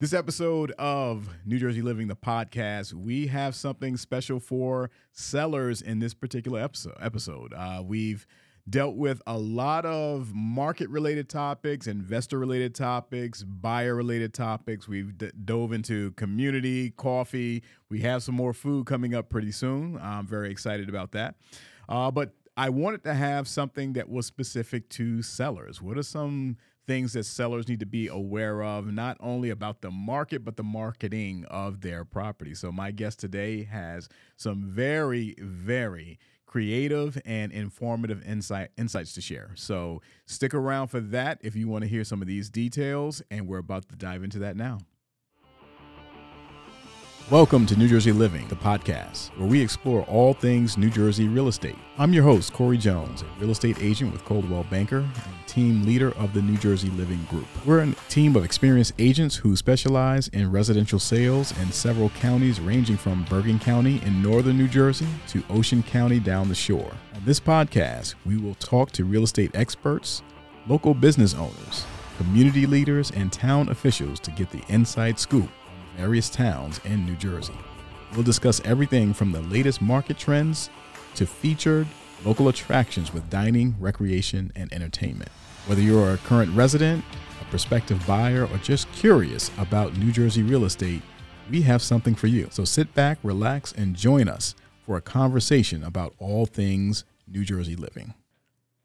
This episode of New Jersey Living, the podcast, we have something special for sellers in this particular episode. Uh, we've dealt with a lot of market-related topics, investor-related topics, buyer-related topics. We've d- dove into community, coffee. We have some more food coming up pretty soon. I'm very excited about that. Uh, but I wanted to have something that was specific to sellers. What are some things that sellers need to be aware of, not only about the market, but the marketing of their property. So, my guest today has some very, very creative and informative insight insights to share. So, stick around for that if you want to hear some of these details, and we're about to dive into that now. Welcome to New Jersey Living, the podcast, where we explore all things New Jersey real estate. I'm your host, Corey Jones, a real estate agent with Coldwell Banker and team leader of the New Jersey Living Group. We're a team of experienced agents who specialize in residential sales in several counties, ranging from Bergen County in northern New Jersey to Ocean County down the shore. On this podcast, we will talk to real estate experts, local business owners, community leaders, and town officials to get the inside scoop various towns in New Jersey. We'll discuss everything from the latest market trends to featured local attractions with dining, recreation, and entertainment. Whether you're a current resident, a prospective buyer, or just curious about New Jersey real estate, we have something for you. So sit back, relax, and join us for a conversation about all things New Jersey living.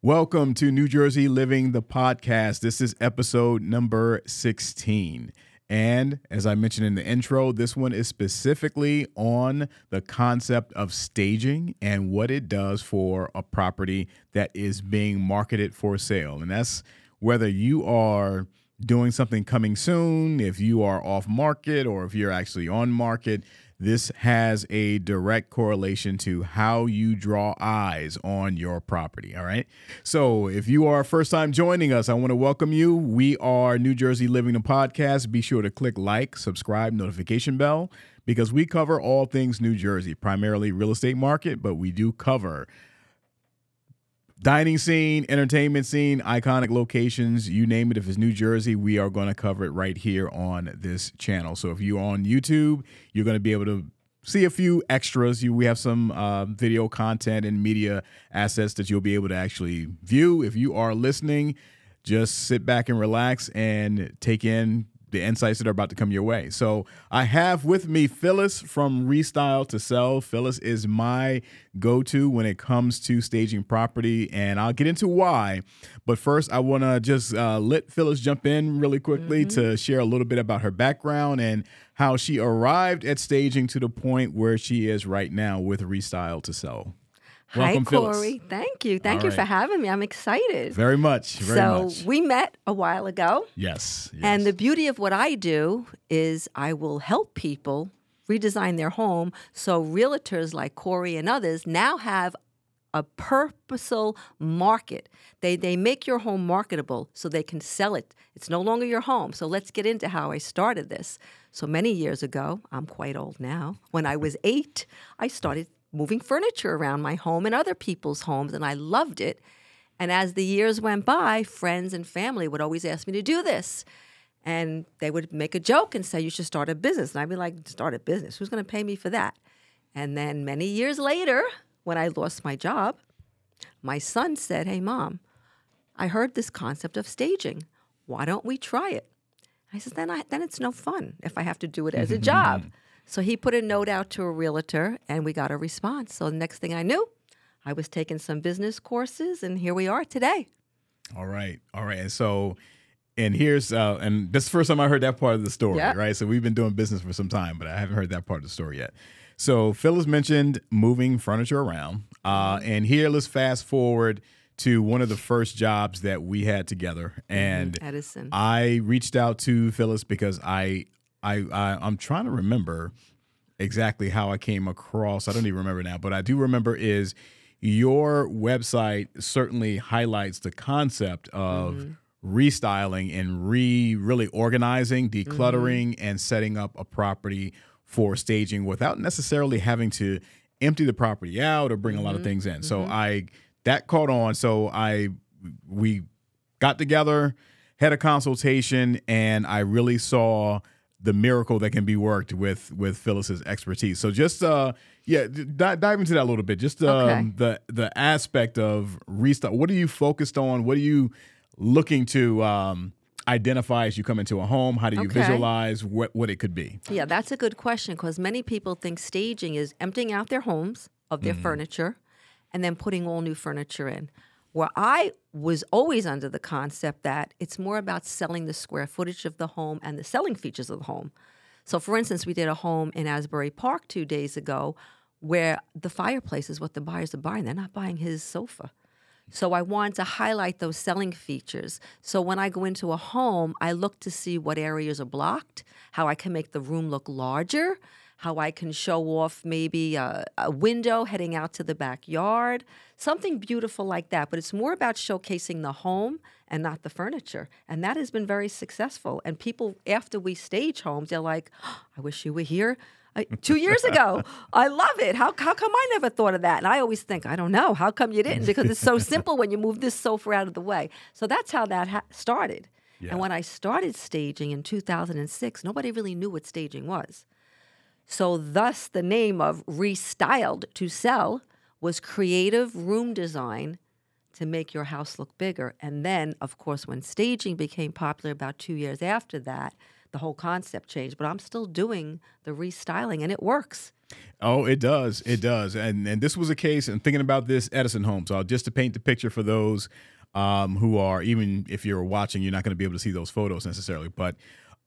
Welcome to New Jersey Living, the podcast. This is episode number 16. And as I mentioned in the intro, this one is specifically on the concept of staging and what it does for a property that is being marketed for sale. And that's whether you are doing something coming soon, if you are off market, or if you're actually on market. This has a direct correlation to how you draw eyes on your property. All right. So, if you are first time joining us, I want to welcome you. We are New Jersey Living the Podcast. Be sure to click like, subscribe, notification bell because we cover all things New Jersey, primarily real estate market, but we do cover dining scene, entertainment scene, iconic locations, you name it. If it's New Jersey, we are going to cover it right here on this channel. So if you're on YouTube, you're going to be able to see a few extras. You, we have some uh, video content and media assets that you'll be able to actually view. If you are listening, just sit back and relax and take in the insights that are about to come your way. So I have with me Phyllis from Restyle to Sell. Phyllis is my go-to when it comes to staging property, and I'll get into why. But first, I want to just uh, let Phyllis jump in really quickly mm-hmm. to share a little bit about her background and how she arrived at staging to the point where she is right now with Restyle to Sell. Welcome, Hi, Corey. Thank you. Thank All you right. for having me. I'm excited. Very much. Very so much. we met a while ago. Yes, yes. And the beauty of what I do is I will help people redesign their home so realtors like Corey and others now have a purposeful market. They they make your home marketable so they can sell it. It's no longer your home. So let's get into how I started this. So many years ago, I'm quite old now. When I was 8, I started moving furniture around my home and other people's homes, and I loved it. And as the years went by, friends and family would always ask me to do this. And they would make a joke and say, You should start a business. And I'd be like, Start a business? Who's going to pay me for that? And then many years later, when I lost my job, my son said, Hey, mom, I heard this concept of staging. Why don't we try it? I said, Then, I, then it's no fun if I have to do it as a job. So he put a note out to a realtor and we got a response. So the next thing I knew, I was taking some business courses and here we are today. All right. All right. And so and here's uh and this is the first time I heard that part of the story, right? So we've been doing business for some time, but I haven't heard that part of the story yet. So Phyllis mentioned moving furniture around. Uh mm-hmm. and here let's fast forward to one of the first jobs that we had together mm-hmm. and. Edison. I reached out to Phyllis because I I, I I'm trying to remember exactly how I came across. I don't even remember now, but I do remember is your website certainly highlights the concept of mm-hmm. restyling and re really organizing, decluttering, mm-hmm. and setting up a property for staging without necessarily having to empty the property out or bring mm-hmm. a lot of mm-hmm. things in. So mm-hmm. I that caught on. So I we got together, had a consultation, and I really saw the miracle that can be worked with with Phyllis's expertise. So just uh yeah, d- dive into that a little bit. Just um, Okay. the the aspect of restart. What are you focused on? What are you looking to um, identify as you come into a home? How do you Okay. visualize what what it could be? Yeah, that's a good question because many people think staging is emptying out their homes of their furniture and then putting all new furniture in. Where I was always under the concept that it's more about selling the square footage of the home and the selling features of the home. So, for instance, we did a home in Asbury Park two days ago where the fireplace is what the buyers are buying. They're not buying his sofa. So I wanted to highlight those selling features. So when I go into a home, I look to see what areas are blocked, how I can make the room look larger, how I can show off maybe a, a window heading out to the backyard, something beautiful like that. But it's more about showcasing the home and not the furniture. And that has been very successful. And people, after we stage homes, they're like, "Oh, I wish you were here uh, two years ago. I love it. How, how come I never thought of that? And I always think, I don't know. How come you didn't? Because it's so simple when you move this sofa out of the way. So that's how that ha- started. Yeah. And when I started staging in 2006, nobody really knew what staging was. So, thus, the name of Restyled to Sell was creative room design to make your house look bigger. And then, of course, when staging became popular about two years after that, the whole concept changed. But I'm still doing the restyling and it works. Oh, it does. It does. And and this was a case, and thinking about this Edison home. So just to paint the picture for those um, who are, even if you're watching, you're not going to be able to see those photos necessarily. But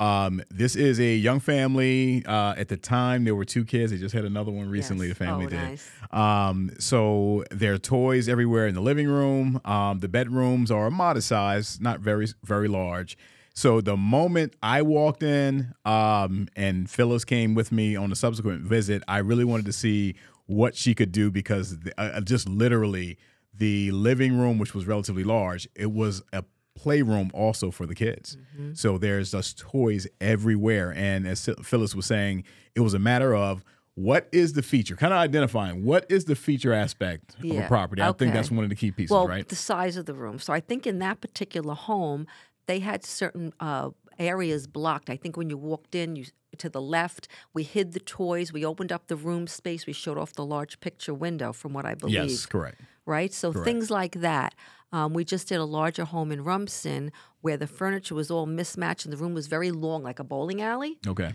um, this is a young family. Uh, at the time, there were two kids. They just had another one recently. Yes. The family Oh, did. nice. Um, so there are toys everywhere in the living room. Um, the bedrooms are a modest size, not very very large. So the moment I walked in, um, and Phyllis came with me on a subsequent visit, I really wanted to see what she could do because the, uh, just literally the living room, which was relatively large, it was a playroom also for the kids. So there's just toys everywhere, and as Phyllis was saying, it was a matter of what is the feature, kind of identifying what is the feature aspect of a Yeah, property. I think that's one of the key pieces, well, right? the size of the room. So I think in that particular home, they had certain uh, areas blocked. I think when you walked in, you to the left, we hid the toys. We opened up the room space. We showed off the large picture window, from what I believe. Yes, correct. Right? So things like that. Um, we just did a larger home in Rumson where the furniture was all mismatched and the room was very long, like a bowling alley. Okay.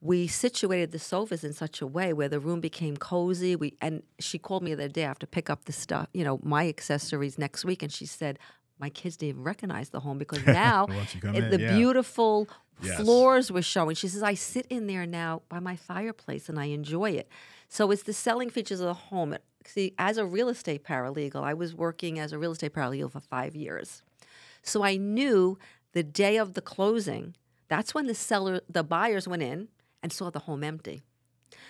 We situated the sofas in such a way where the room became cozy. We and she called me the other day after pick up the stuff, you know, my accessories next week, and she said my kids didn't even recognize the home because now Once you come it- in, the yeah. beautiful Yes. floors were showing. She says I sit in there now by my fireplace and I enjoy it. So it's the selling features of the home. See, as a real estate paralegal, I was working as a real estate paralegal for five years. So I knew the day of the closing, that's when the seller, the buyers went in and saw the home empty.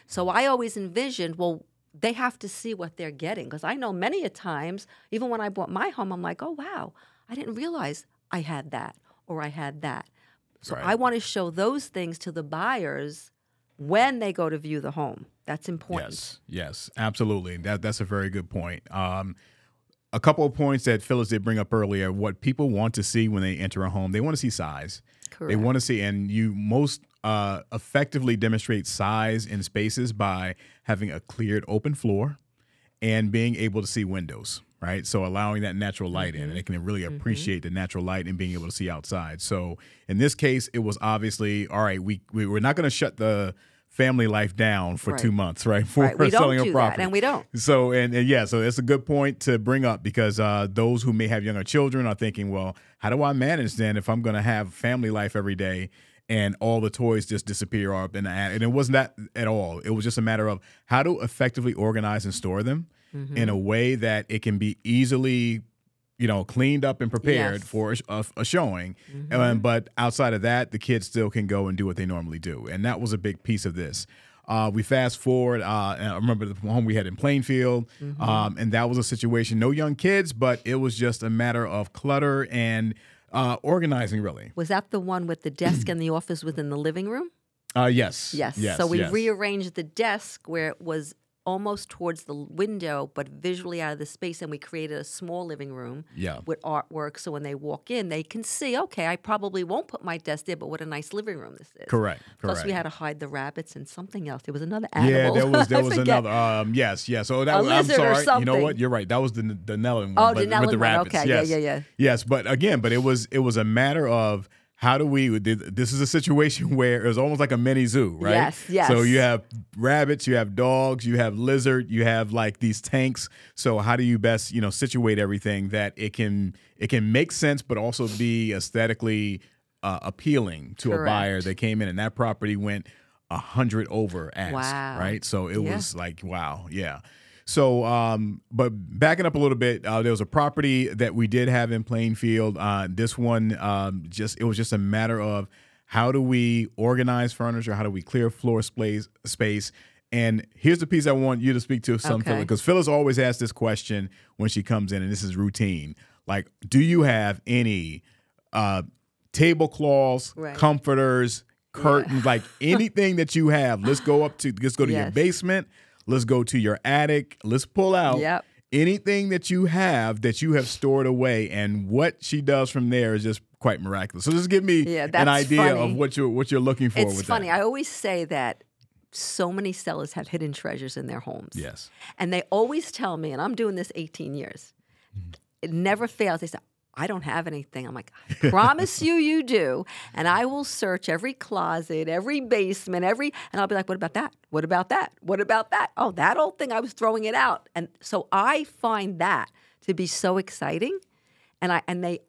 So I always envisioned, well, they have to see what they're getting. Because I know many a times, even when I bought my home, I'm like, oh, wow, I didn't realize I had that or I had that. So Right. I want to show those things to the buyers when they go to view the home. That's important. Yes, yes, absolutely. That that's a very good point. Um, a couple of points that Phyllis did bring up earlier. What people want to see when they enter a home, they want to see size. They want to see, and you most uh, effectively demonstrate size in spaces by having a cleared open floor and being able to see windows, right? So allowing that natural light in, and they can really appreciate the natural light and being able to see outside. So in this case, it was obviously all right. We we were not going to shut the family life down for two months, right? For Right, we don't selling a do that, and we don't. So and, and yeah, so that's a good point to bring up because uh, those who may have younger children are thinking, well, how do I manage then if I'm going to have family life every day? And all the toys just disappear up in the attic. And it wasn't that at all. It was just a matter of how to effectively organize and store them Mm-hmm. in a way that it can be easily, you know, cleaned up and prepared Yes. Mm-hmm. for a, a, a showing. Um, but outside of that, the kids still can go and do what they normally do. And that was a big piece of this. Uh, we fast forward. Uh, I remember the home we had in Plainfield, Mm-hmm. um, and that was a situation. No young kids, but it was just a matter of clutter and uh, organizing, really. Was that the one with the desk and the office within the living room? Uh, yes. Yes. Yes. so we yes. rearranged the desk where it was almost towards the window, but visually out of the space. And we created a small living room Yeah. with artwork. So when they walk in, they can see, okay, I probably won't put my desk there, but what a nice living room this is. Correct. Plus, we had to hide the rabbits and something else. There was another Yeah, animal. there was there was another. Um, yes, yes. So that A was, I'm sorry. You know what? You're right. That was the the Nellen one. Oh, the with the one. rabbits. Okay, yeah, yeah, yeah. Yes, but again, but it was it was a matter of how do we? This is a situation where it's almost like a mini zoo, right? Yes, yes. So you have rabbits, you have dogs, you have lizard, you have like these tanks. So how do you best you know situate everything that it can it can make sense, but also be aesthetically uh, appealing to a buyer Correct. that came in, and that property went a hundred over ask, Wow. right? So it Yeah. was like wow, yeah. So, um, but backing up a little bit, uh, there was a property that we did have in Plainfield. Uh, this one, um, just it was just a matter of how do we organize furniture, how do we clear floor space, space. And here's the piece I want you to speak to some Okay. because Phyllis always asks this question when she comes in, and this is routine. Like, do you have any uh, tablecloths, Right. comforters, curtains, like anything that you have? Let's go up to let's go to your basement. Let's go to your attic. Let's pull out Yep. anything that you have that you have stored away, and what she does from there is just quite miraculous. So just give me Yeah, an idea of what you're what you're looking for It's funny. that. I always say that so many sellers have hidden treasures in their homes. yes. And they always tell me, and I'm doing this 18 years, mm-hmm. it never fails. They say, I don't have anything. I'm like, I promise you, you do. And I will search every closet, every basement, every, and I'll be like, what about that? What about that? What about that? Oh, that old thing, I was throwing it out. And so I find that to be so exciting. And I, and they,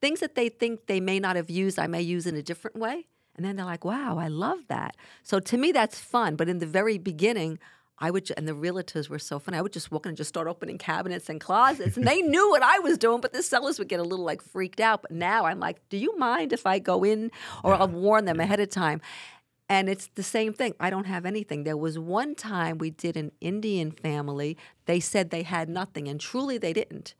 things that they think they may not have used, I may use in a different way. And then they're like, wow, I love that. So to me, that's fun. But in the very beginning, I would, and the realtors were so funny. I would just walk in and just start opening cabinets and closets, and they knew what I was doing. But the sellers would get a little like freaked out. But now I'm like, do you mind if I go in, or I'll warn them ahead of time. And it's the same thing. I don't have anything. There was one time we did an Indian family. They said they had nothing, and truly they didn't.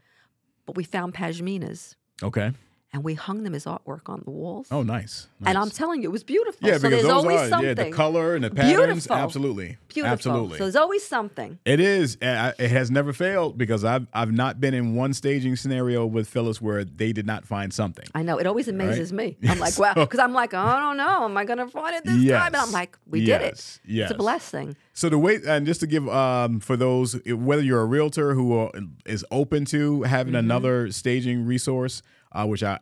But we found pashminas, Okay. And we hung them as artwork on the walls. Oh, nice. And I'm telling you, it was beautiful. yeah, so because there's those always are something. yeah the color and the patterns. Beautiful. Absolutely. Beautiful. Absolutely. So there's always something. It is. Uh, It has never failed because I've I've not been in one staging scenario with Phyllis where they did not find something. I know. It always amazes me. I'm like, wow. Because I'm like, oh, I don't know. Am I going to find it this time? And I'm like, we did it. Yes. It's a blessing. So the way, and just to give um, for those, whether you're a realtor who are, is open to having Mm-hmm. another staging resource, uh, which I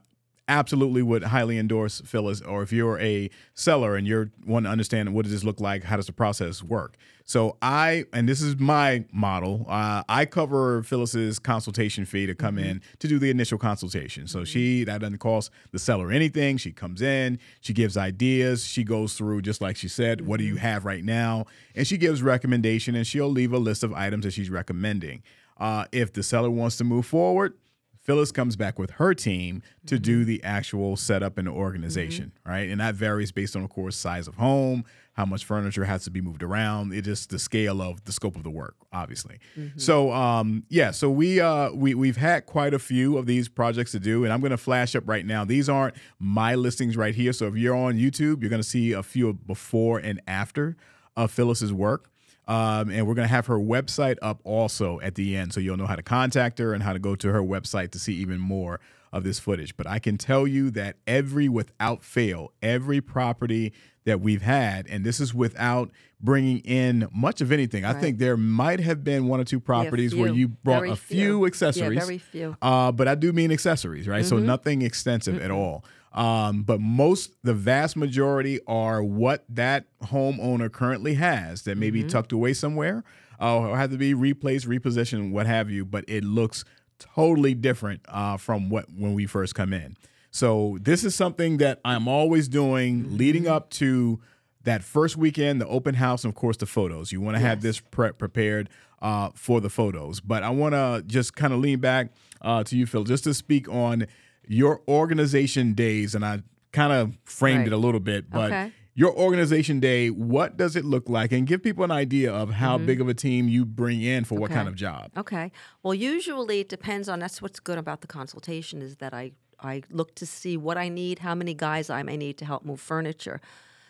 absolutely would highly endorse, Phyllis, or if you're a seller and you're want to understand what does this look like, how does the process work. So I, and this is my model, uh, I cover Phyllis's consultation fee to come in to do the initial consultation. So she, that doesn't cost the seller anything. She comes in, she gives ideas, she goes through, just like she said, what do you have right now? And she gives recommendation and she'll leave a list of items that she's recommending. Uh, if the seller wants to move forward, Phyllis comes back with her team to do the actual setup and organization, right? And that varies based on, of course, size of home, how much furniture has to be moved around. It just the scale of the scope of the work, obviously. So, um, yeah, so we uh, we we've had quite a few of these projects to do, and I'm going to flash up right now. These aren't my listings right here. So if you're on YouTube, you're going to see a few before and after of Phyllis's work. Um, and we're going to have her website up also at the end. So you'll know how to contact her and how to go to her website to see even more of this footage. But I can tell you that every, without fail, every property that we've had, and this is without bringing in much of anything. I think there might have been one or two properties where you brought Very a few. few Yeah, accessories. very few. Uh, but I do mean accessories, right? So nothing extensive at all. Um, but most, the vast majority are what that homeowner currently has that may be tucked away somewhere uh, or have to be replaced, repositioned, what have you. But it looks totally different uh, from what when we first come in. So this is something that I'm always doing leading up to that first weekend, the open house, and of course the photos. You want to have this prep prepared uh, for the photos. But I want to just kind of lean back uh, to you, Phil, just to speak on your organization days, and I kind of framed Right. it a little bit, but. Okay. Your organization day, what does it look like? And give people an idea of how big of a team you bring in for what Mm-hmm. Kind of job. Okay. Well, usually it depends on. That's what's good about the consultation is that I I look to see what I need, how many guys I may need to help move furniture.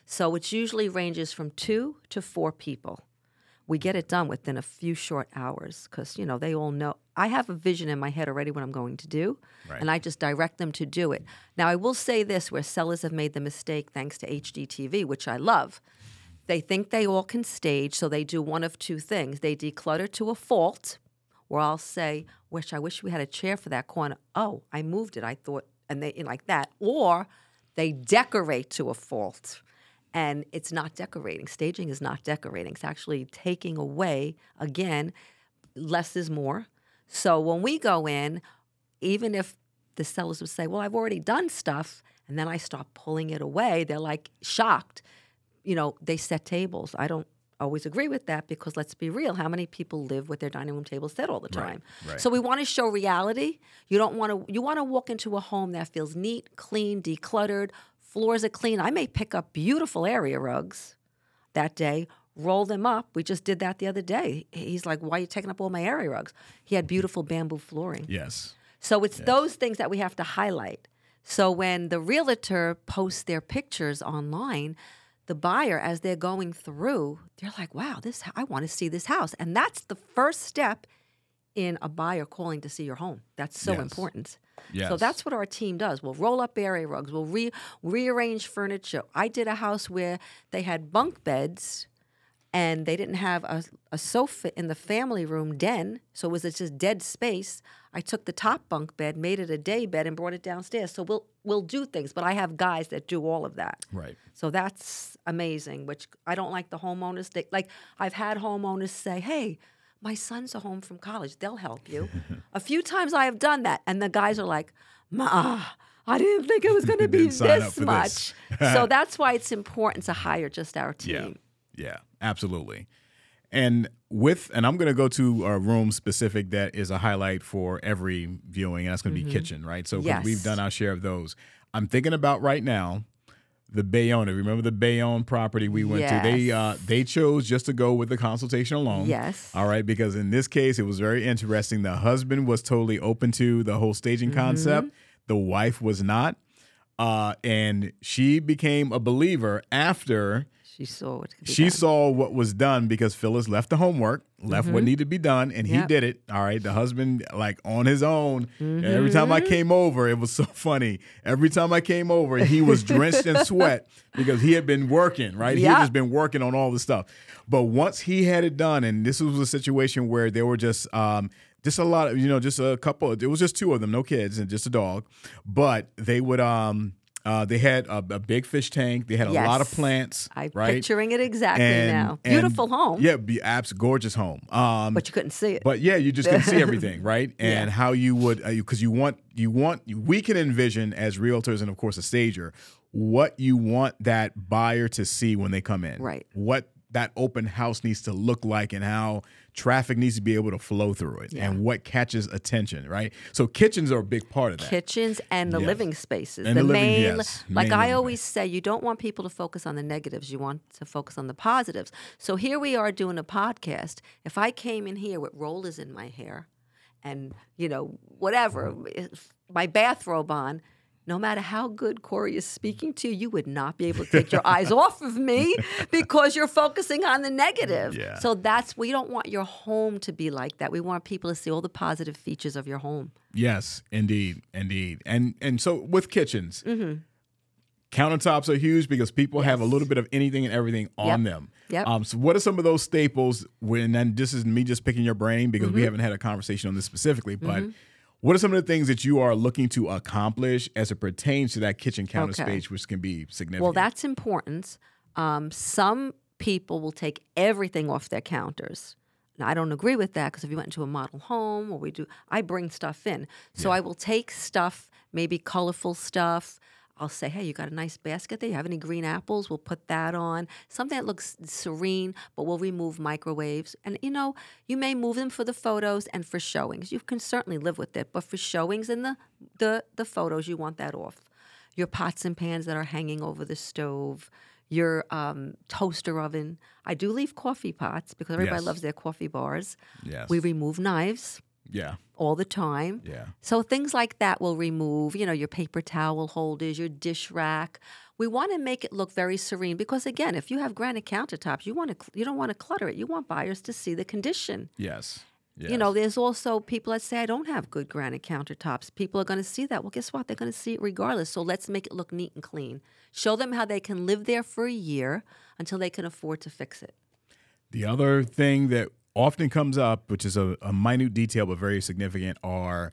So it usually ranges from two to four people. we get it done within a few short hours because you know they all know i have a vision in my head already what i'm going to do Right. and i just direct them to do it now i will say this where sellers have made the mistake thanks to HGTV which i love they think they all can stage so they do one of two things they declutter to a fault where i'll say wish i wish we had a chair for that corner oh i moved it i thought and they like that or they decorate to a fault and it's not decorating. Staging is not decorating. It's actually taking away, again, less is more. So when we go in, even if the sellers would say, Well, I've already done stuff, and then I stop pulling it away, they're like shocked. You know, they set tables. I don't always agree with that because let's be real, how many people live with their dining room tables set all the Right, time? right. So we want to show reality. You don't want to you want to walk into a home that feels neat, clean, decluttered, floors are clean. I may pick up beautiful area rugs that day, roll them up. We just did that the other day. He's like, "Why are you taking up all my area rugs?" He had beautiful bamboo flooring. Yes. So it's those things that we have to highlight. So when the realtor posts their pictures online, the buyer, as they're going through, they're like, "Wow, this I want to see this house," and that's the first step in a buyer calling to see your home. That's so Yes. important. So that's what our team does. We'll roll up area rugs. We'll re- rearrange furniture. I did a house where they had bunk beds and they didn't have a, a sofa in the family room den, so it was just dead space. I took the top bunk bed, made it a day bed, and brought it downstairs. So we'll we'll do things, but I have guys that do all of that. Right. So that's amazing. Which I don't like the homeowners. They, like I've had homeowners say, "Hey, my son's are home from college. They'll help you." a few times I have done that, and the guys are like, "Ma." I didn't think it was going to be Didn't sign up this much. this. so that's why it's important to hire just our team. Yeah. Yeah. Absolutely. And with, and I'm going to go to a room specific that is a highlight for every viewing, and that's going to be kitchen, right? So Mm-hmm. Yes. we've done our share of those. I'm thinking about right now the Bayonne. Remember the Bayonne property we went to? They uh, they chose just to go with the consultation alone. Yes. All right, because in this case, it was very interesting. The husband was totally open to the whole staging Mm-hmm. concept. The wife was not, uh, and she became a believer after She saw what she done. saw what was done because Phyllis left the homework, left what needed to be done, and he Mm-hmm. Yep. did it. All right. The husband, like on his own. And every time Mm-hmm. I came over, it was so funny. Every time I came over, he was drenched in sweat because he had been working, right? He had just been working on all the stuff. But once he had it done, and this was a situation where there were just um just a lot of you know, just a couple. It was just two of them, no kids, and just a dog. But they would um uh, they had a, a big fish tank. They had a lot of plants. I'm right? picturing it exactly And- now. and- Beautiful home, Yeah, be abs gorgeous home. Um, but you couldn't see it. but yeah, you just can see everything, right? And Yeah. how you would because you want you want we can envision as realtors and of course a stager what you want that buyer to see when they come in. Right. What that open house needs to look like and how traffic needs to be able to flow through it Yeah. and what catches attention, right? So kitchens are a big part of that. Kitchens and the Yes. living spaces. And the the living- main, yes, like main I always say, you don't want people to focus on the negatives. You want to focus on the positives. So here we are doing a podcast. If I came in here with rollers in my hair and, you know, whatever, my bathrobe on, no matter how good Corey is speaking to you, you would not be able to take your eyes off of me because you're focusing on the negative. Yeah. So that's, we don't want your home to be like that. We want people to see all the positive features of your home. Yes, indeed, indeed, and and so with kitchens, Mm-hmm. countertops are huge because people have a little bit of anything and everything on Yep. them. Yep. Um, so what are some of those staples? When then this is me just picking your brain because Mm-hmm. we haven't had a conversation on this specifically, but. What are some of the things that you are looking to accomplish as it pertains to that kitchen counter Okay. space, which can be significant? Well, that's important. Um, some people will take everything off their counters. Now, I don't agree with that because if you went into a model home or we do, I bring stuff in. So I will take stuff, maybe colorful stuff. I'll say, hey, you got a nice basket there. You have any green apples? We'll put that on. Something that looks serene, but we'll remove microwaves. And you know, you may move them for the photos and for showings. You can certainly live with it, but for showings and the the the photos, you want that off your pots and pans that are hanging over the stove, your um, toaster oven. I do leave coffee pots because everybody Yes. loves their coffee bars. yes, We remove knives yeah, all the time. yeah, So things like that will remove, you know, your paper towel holders, your dish rack. We want to make it look very serene because again, if you have granite countertops, you want to you don't want to clutter it. You want buyers to see the condition. Yes. yes. You know, there's also people that say I don't have good granite countertops. People are going to see that. Well, guess what? They're going to see it regardless. So let's make it look neat and clean. Show them how they can live there for a year until they can afford to fix it. The other thing that often comes up, which is a, a minute detail but very significant, are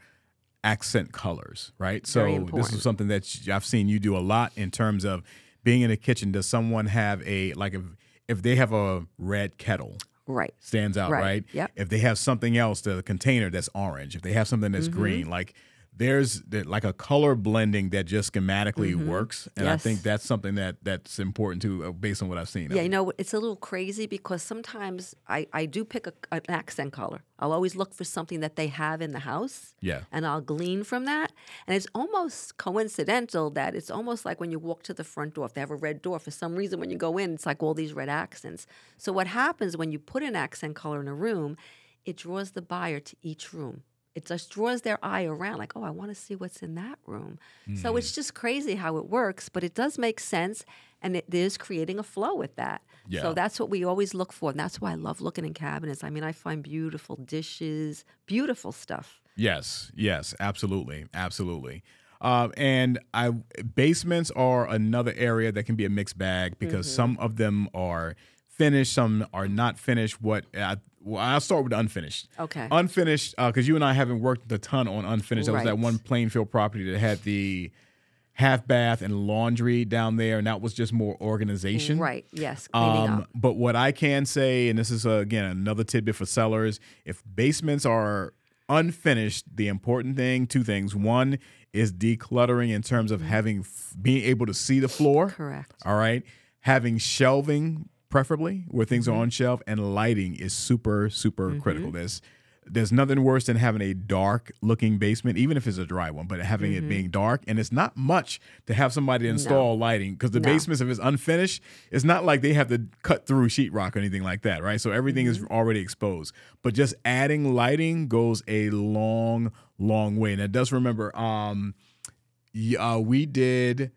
accent colors, right? So this is something that I've seen you do a lot in terms of being in a kitchen. Does someone have a like if if they have a red kettle Right. stands out, Right. right? Yep. If they have something else, the container that's orange. If they have something that's Mm-hmm. green, like there's like a color blending that just schematically works, and I Mm-hmm. Think that's something that that's important too, uh, based on what I've seen. Yeah, you know, it's a little crazy because sometimes I, I do pick a, an accent color. I'll always look for something that they have in the house. Yeah. And I'll glean from that. And it's almost coincidental that it's almost like when you walk to the front door, if they have a red door, for some reason when you go in, it's like all these red accents. So what happens when you put an accent color in a room, it draws the buyer to each room. It just draws their eye around, like, oh, I want to see what's in that room. So it's just crazy how it works, but it does make sense, and it is creating a flow with that. Yeah. So that's what we always look for, and that's why I love looking in cabinets. I mean, I find beautiful dishes, beautiful stuff. Yes, yes, absolutely, absolutely. Uh, and I basements are another area that can be a mixed bag because Mm-hmm. some of them are finished, some are not finished. What I, well, I'll start with unfinished. Okay. Unfinished, because you and I haven't worked a ton on unfinished. There was that one Plainfield property that had the half bath and laundry down there, and that was just more organization. Right. Yes. Um, but what I can say, and this is uh, again another tidbit for sellers, if basements are unfinished, the important thing, two things. One is decluttering in terms of having f- being able to see the floor. Correct. All right, having shelving preferably where things Mm-hmm. are on shelf, and lighting is super super critical. There's there's nothing worse than having a dark looking basement, even if it's a dry one, but having Mm-hmm. it being dark. And it's not much to have somebody install lighting because the No. basements, if it's unfinished, it's not like they have to cut through sheetrock or anything like that, right? So everything is Mm-hmm. already exposed. But just adding lighting goes a long, long way. And it does remember, um, uh, we did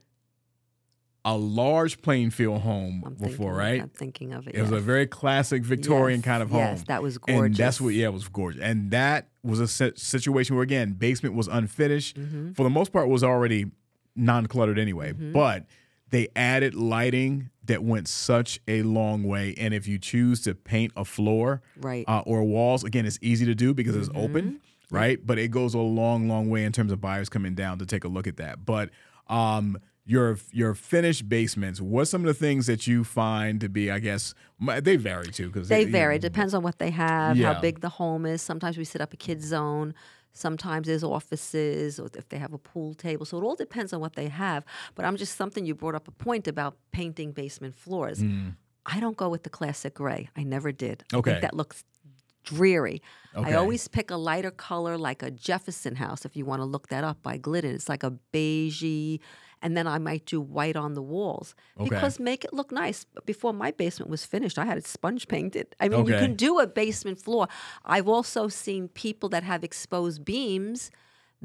a large Plainfield home I'm before, thinking, right? I'm thinking of it. It was a very classic Victorian Yes, kind of home. yes, that was And that's gorgeous. what, yeah, it was gorgeous. And that was a situation where, again, basement was unfinished. Mm-hmm. For the most part, was already non cluttered anyway. But they added lighting that went such a long way. And if you choose to paint a floor Right. uh, or walls, again, it's easy to do because it's Mm-hmm. open, right? But it goes a long, long way in terms of buyers coming down to take a look at that. But um, your your finished basements, what's some of the things that you find to be, I guess, they vary too because They vary. It depends on what they have, Yeah. how big the home is. Sometimes we set up a kids zone. Sometimes there's offices, or if they have a pool table. So it all depends on what they have. But I'm just something you brought up a point about painting basement floors. Hmm. I don't go with the classic gray. I never did. I Okay. think that looks dreary. Okay. I always pick a lighter color, like a Jefferson house. If you want to look that up by Glidden, it's like a beigey, and then I might do white on the walls Okay. because make it look nice. Before my basement was finished, I had it sponge painted. I mean, you can do a basement floor. I've also seen people that have exposed beams.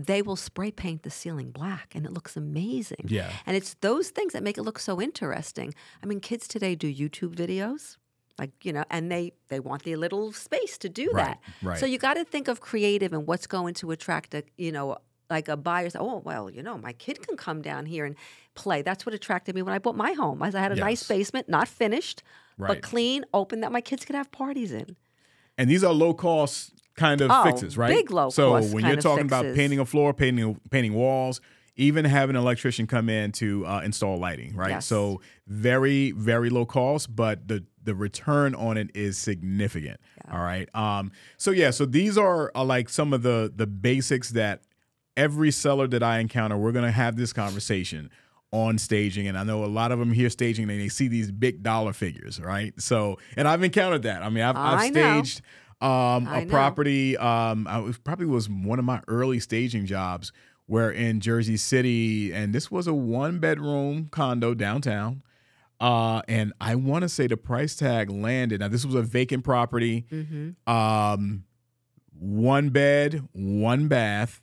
They will spray paint the ceiling black and it looks amazing. Yeah. And it's those things that make it look so interesting. I mean, kids today do YouTube videos. Like, you know, and they they want their little space to do Right, that. right. So you got to think of creative and what's going to attract a, you know, like a buyer. say, Oh, well, you know, my kid can come down here and play. That's what attracted me when I bought my home. As I had a nice basement, not finished, Right. but clean, open that my kids could have parties in. And these are low cost kind of Oh, fixes, right? big low So cost So when you're talking about painting a floor, painting painting walls, even having an electrician come in to uh, install lighting, right? Yes. So very very low cost, but the the return on it is significant. All right. Um. So yeah. So these are, are like some of the the basics that every seller that I encounter, we're gonna have this conversation on staging, and I know a lot of them hear staging and they see these big dollar figures, right? So, and I've encountered that. I mean, I've, I've I staged um, a property. Um, I was probably was one of my early staging jobs. Where in Jersey City, and this was a one bedroom condo downtown. Uh, and I want to say the price tag landed. Now this was a vacant property. Mm-hmm. Um, one bed, one bath,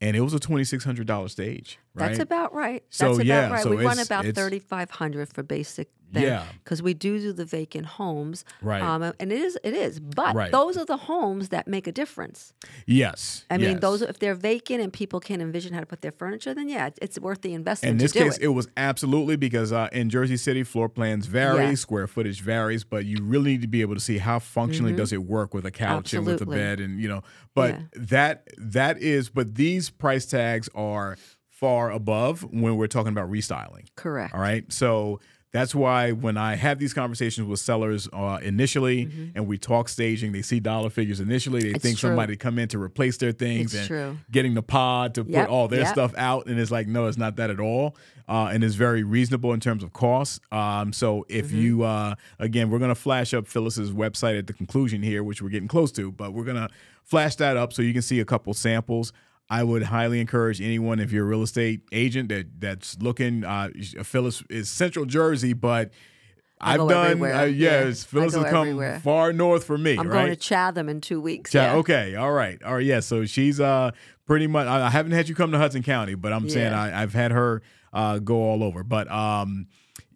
and it was a twenty six hundred dollar stage. Right? That's about right. So, That's about yeah, right. so we run about thirty five hundred for basic. Yeah. Because we do do the vacant homes. Right. Um, and it is it is, but Right. those are the homes that make a difference. Yes. I mean, yes. those if they're vacant and people can't envision how to put their furniture, then yeah, it's, worth the investment In this case, it. it. was absolutely because uh, in Jersey City, floor plans vary, Yeah. square footage varies, but you really need to be able to see how functionally does it work with a couch and with a Mm-hmm. Bed, and you know. But Yeah. that that is, but these price tags are far above when we're talking about restyling. Correct. All right. So that's why when I have these conversations with sellers uh, initially and we talk staging, they see dollar figures initially. They Mm-hmm. It's think true. somebody come in to replace their things It's and true. getting the pod to Yep, put all their yep. stuff out. And it's like, no, it's not that at all. Uh, and it's very reasonable in terms of cost. Um, so if Mm-hmm. you, uh, again, we're going to flash up Phyllis's website at the conclusion here, which we're getting close to, but we're going to flash that up so you can see a couple samples. I would highly encourage anyone if you're a real estate agent that that's looking. Uh, Phyllis is Central Jersey, but I I've done. Uh, yes, I Phyllis has come everywhere. far north for me. I'm right? going to Chatham in two weeks. Cha- yeah. Okay, all right, all right. Yeah, so she's uh pretty much. I, I haven't had you come to Hudson County, but I'm saying Yeah. I, I've had her uh, go all over. But um,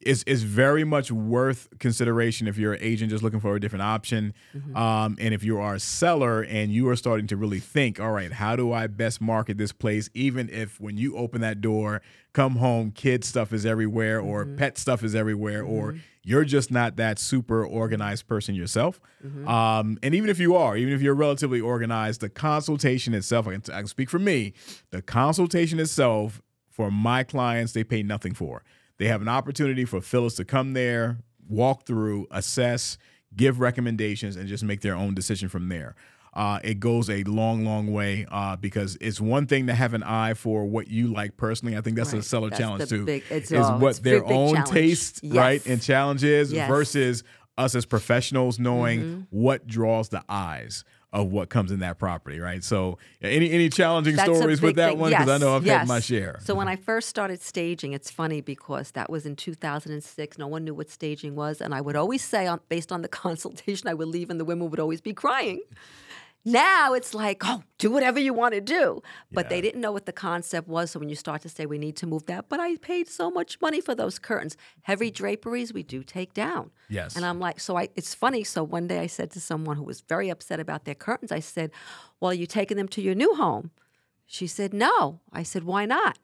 it's it's very much worth consideration if you're an agent just looking for a different option, Mm-hmm. um, and if you are a seller and you are starting to really think, all right, how do I best market this place? Even if when you open that door, come home, kid stuff is everywhere, or Mm-hmm. pet stuff is everywhere, or you're just not that super organized person yourself. Mm-hmm. Um, and even if you are, even if you're relatively organized, the consultation itself, I can, I can speak for me, the consultation itself for my clients, they pay nothing for. They have an opportunity for Phyllis to come there, walk through, assess, give recommendations, and just make their own decision from there. Uh, it goes a long, long way uh, because it's one thing to have an eye for what you like personally. I think that's a seller That's challenge too. big- it's- is oh, what their big, big own challenge. taste, right, and challenge is Yes. versus us as professionals knowing Mm-hmm. what draws the eyes of what comes in that property, right? So, any any challenging That's stories with that thing. one because I know I've had my share. So when I first started staging, it's funny because that was in 2006. No one knew what staging was, and I would always say, on, based on the consultation, I would leave, and the women would always be crying. Now it's like, oh, do whatever you want to do. But they didn't know what the concept was. So when you start to say we need to move that, but I paid so much money for those curtains. Heavy draperies, we do take down. Yes. And I'm like, so I it's funny. So one day I said to someone who was very upset about their curtains, I said, Well, are you taking them to your new home? She said, No. I said, Why not?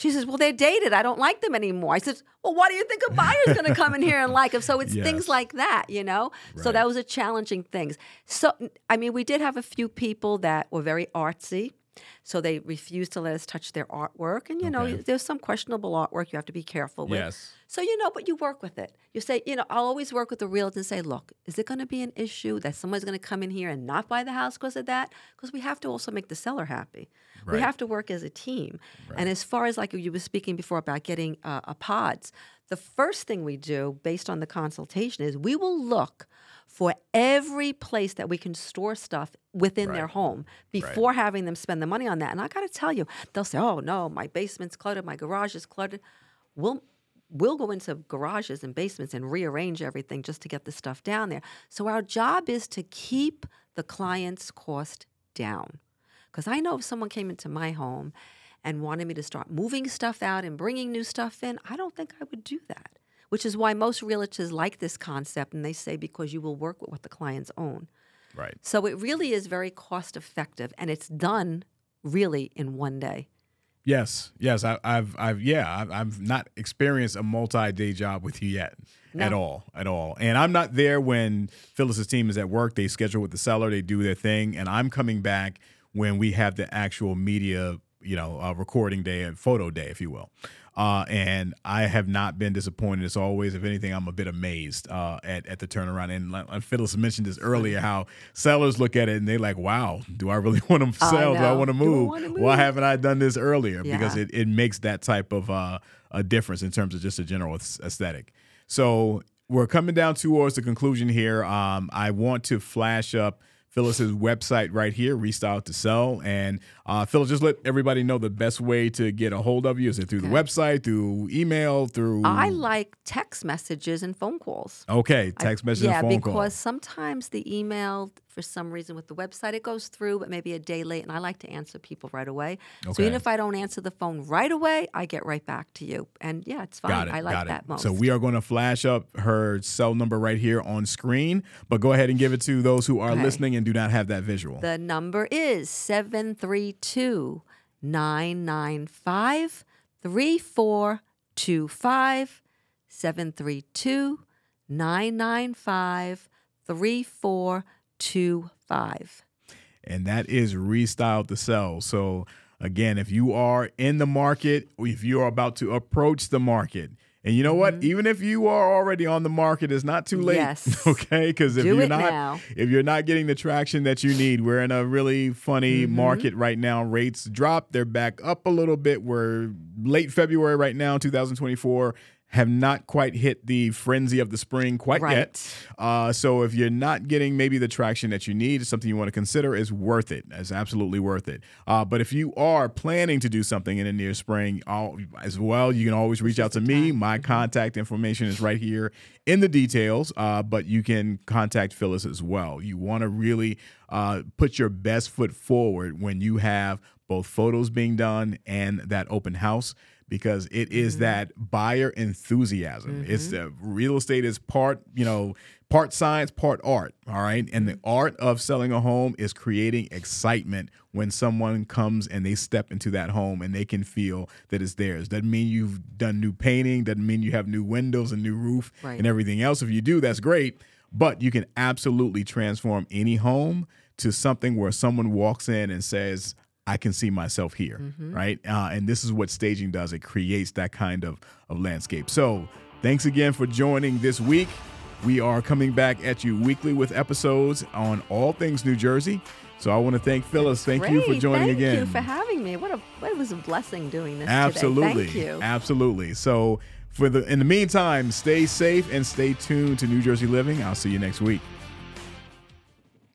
She says, Well, they're dated. I don't like them anymore. I said, Well, why do you think a buyer's going to come in here and like them? So it's Yes. things like that, you know? So that was a challenging thing. So, I mean, we did have a few people that were very artsy. So they refused to let us touch their artwork. And, you know, Okay. there's some questionable artwork you have to be careful with. Yes. So, you know, but you work with it. You say, you know, I'll always work with the realtor and say, look, is it going to be an issue that someone's going to come in here and not buy the house because of that? Because we have to also make the seller happy. We have to work as a team. And as far as like you were speaking before about getting uh, a pods, the first thing we do based on the consultation is we will look for every place that we can store stuff within their home before having them spend the money on that. And I got to tell you, they'll say, "Oh no, my basement's cluttered, my garage is cluttered." We'll we'll go into garages and basements and rearrange everything just to get the stuff down there. So our job is to keep the client's cost down. Because I know if someone came into my home and wanted me to start moving stuff out and bringing new stuff in, I don't think I would do that. Which is why most realtors like this concept, and they say because you will work with what the clients own. Right. So it really is very cost effective, and it's done really in one day. Yes, yes, I, I've, I've, yeah, I've, I've not experienced a multi-day job with you yet, no. at all, at all. And I'm not there when Phyllis's team is at work. They schedule with the seller, they do their thing, and I'm coming back when we have the actual media, you know, uh, recording day and photo day, if you will. Uh, and I have not been disappointed. As always, if anything, I'm a bit amazed uh, at at the turnaround. And Phyllis mentioned this earlier, how sellers look at it and they like, "Wow, do I really want to I sell? Do I want to Do move? Why haven't I done this earlier?" Because it, it makes that type of uh, a difference in terms of just a general aesthetic. So we're coming down towards the conclusion here. Um, I want to flash up Phyllis's website right here, Restyle to Sell. And uh, Phyllis, just let everybody know the best way to get a hold of you. Is it through the website, through email, through? I like text messages and phone calls. Okay, text message yeah, and phone because call. sometimes the email, for some reason with the website, it goes through, but maybe a day late, and I like to answer people right away. So Okay. even if I don't answer the phone right away, I get right back to you. And yeah, it's fine. Got it. I like got that it. most. So we are going to flash up her cell number right here on screen, but go ahead and give it to those who are Okay. listening and do not have that visual. The number is 732 995 3425. 732 995 3425. and that is restyled to sell. So again, if you are in the market, if you are about to approach the market, and you know what, even if you are already on the market, it's not too late. Yes. Okay, because if Do you're not, now. if you're not getting the traction that you need, we're in a really funny Mm-hmm. market right now. Rates dropped; they're back up a little bit. We're late February right now, 2024. Have not quite hit the frenzy of the spring quite Right. yet. Uh, so if you're not getting maybe the traction that you need, something you want to consider is worth it. It's absolutely worth it. Uh, but if you are planning to do something in the near spring all, as well, you can always reach out to me. My contact information is right here in the details. Uh, but you can contact Phyllis as well. You want to really uh, put your best foot forward when you have both photos being done and that open house because it is mm-hmm. that buyer enthusiasm. It's mm-hmm. the real estate is part, you know, part science, part art. All right. And the mm-hmm. art of selling a home is creating excitement when someone comes and they step into that home and they can feel that it's theirs. Doesn't mean you've done new painting, doesn't mean you have new windows and new roof Right. and everything else. If you do, that's great. But you can absolutely transform any home to something where someone walks in and says, I can see myself here, right? Uh, and this is what staging does. It creates that kind of, of landscape. So thanks again for joining this week. We are coming back at you weekly with episodes on all things New Jersey. So I want to thank Phyllis. Thank you for joining Thank again. Thank you for having me. What a what was a blessing doing this Absolutely. today. Thank you. Absolutely. So for the in the meantime, stay safe and stay tuned to New Jersey Living. I'll see you next week.